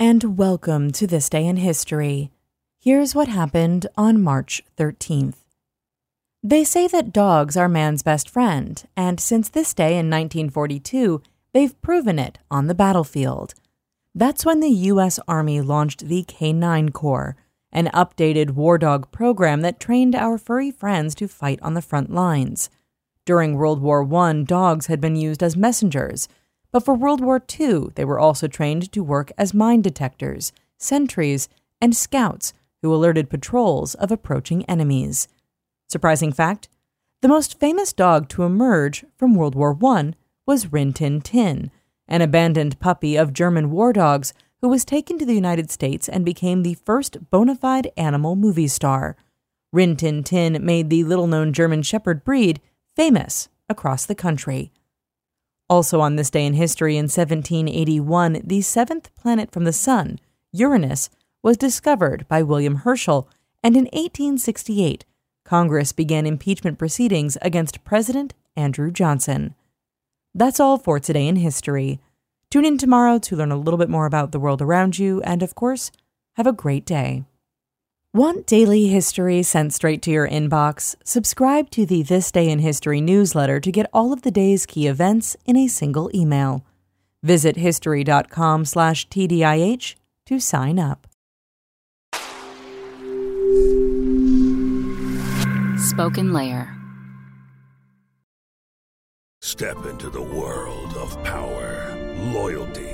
and welcome to This Day in History. Here's what happened on March 13th. They say that dogs are man's best friend, and since this day in 1942, they've proven it on the battlefield. That's when the U.S. Army launched the K9 Corps, an updated war dog program that trained our furry friends to fight on the front lines. During World War I, dogs had been used as messengers, but for World War II, they were also trained to work as mine detectors, sentries, and scouts who alerted patrols of approaching enemies. Surprising fact the most famous dog to emerge from World War I was Rin Tin Tin, an abandoned puppy of German war dogs who was taken to the United States and became the first bona fide animal movie star. Rin Tin Tin made the little known German Shepherd breed famous across the country. Also, on this day in history in 1781, the seventh planet from the Sun, Uranus, was discovered by William Herschel, and in 1868, Congress began impeachment proceedings against President Andrew Johnson. That's all for today in history. Tune in tomorrow to learn a little bit more about the world around you, and of course, have a great day. Want daily history sent straight to your inbox? Subscribe to the This Day in History newsletter to get all of the day's key events in a single email. Visit history.com/tdih to sign up. Spoken Layer. Step into the world of power, loyalty,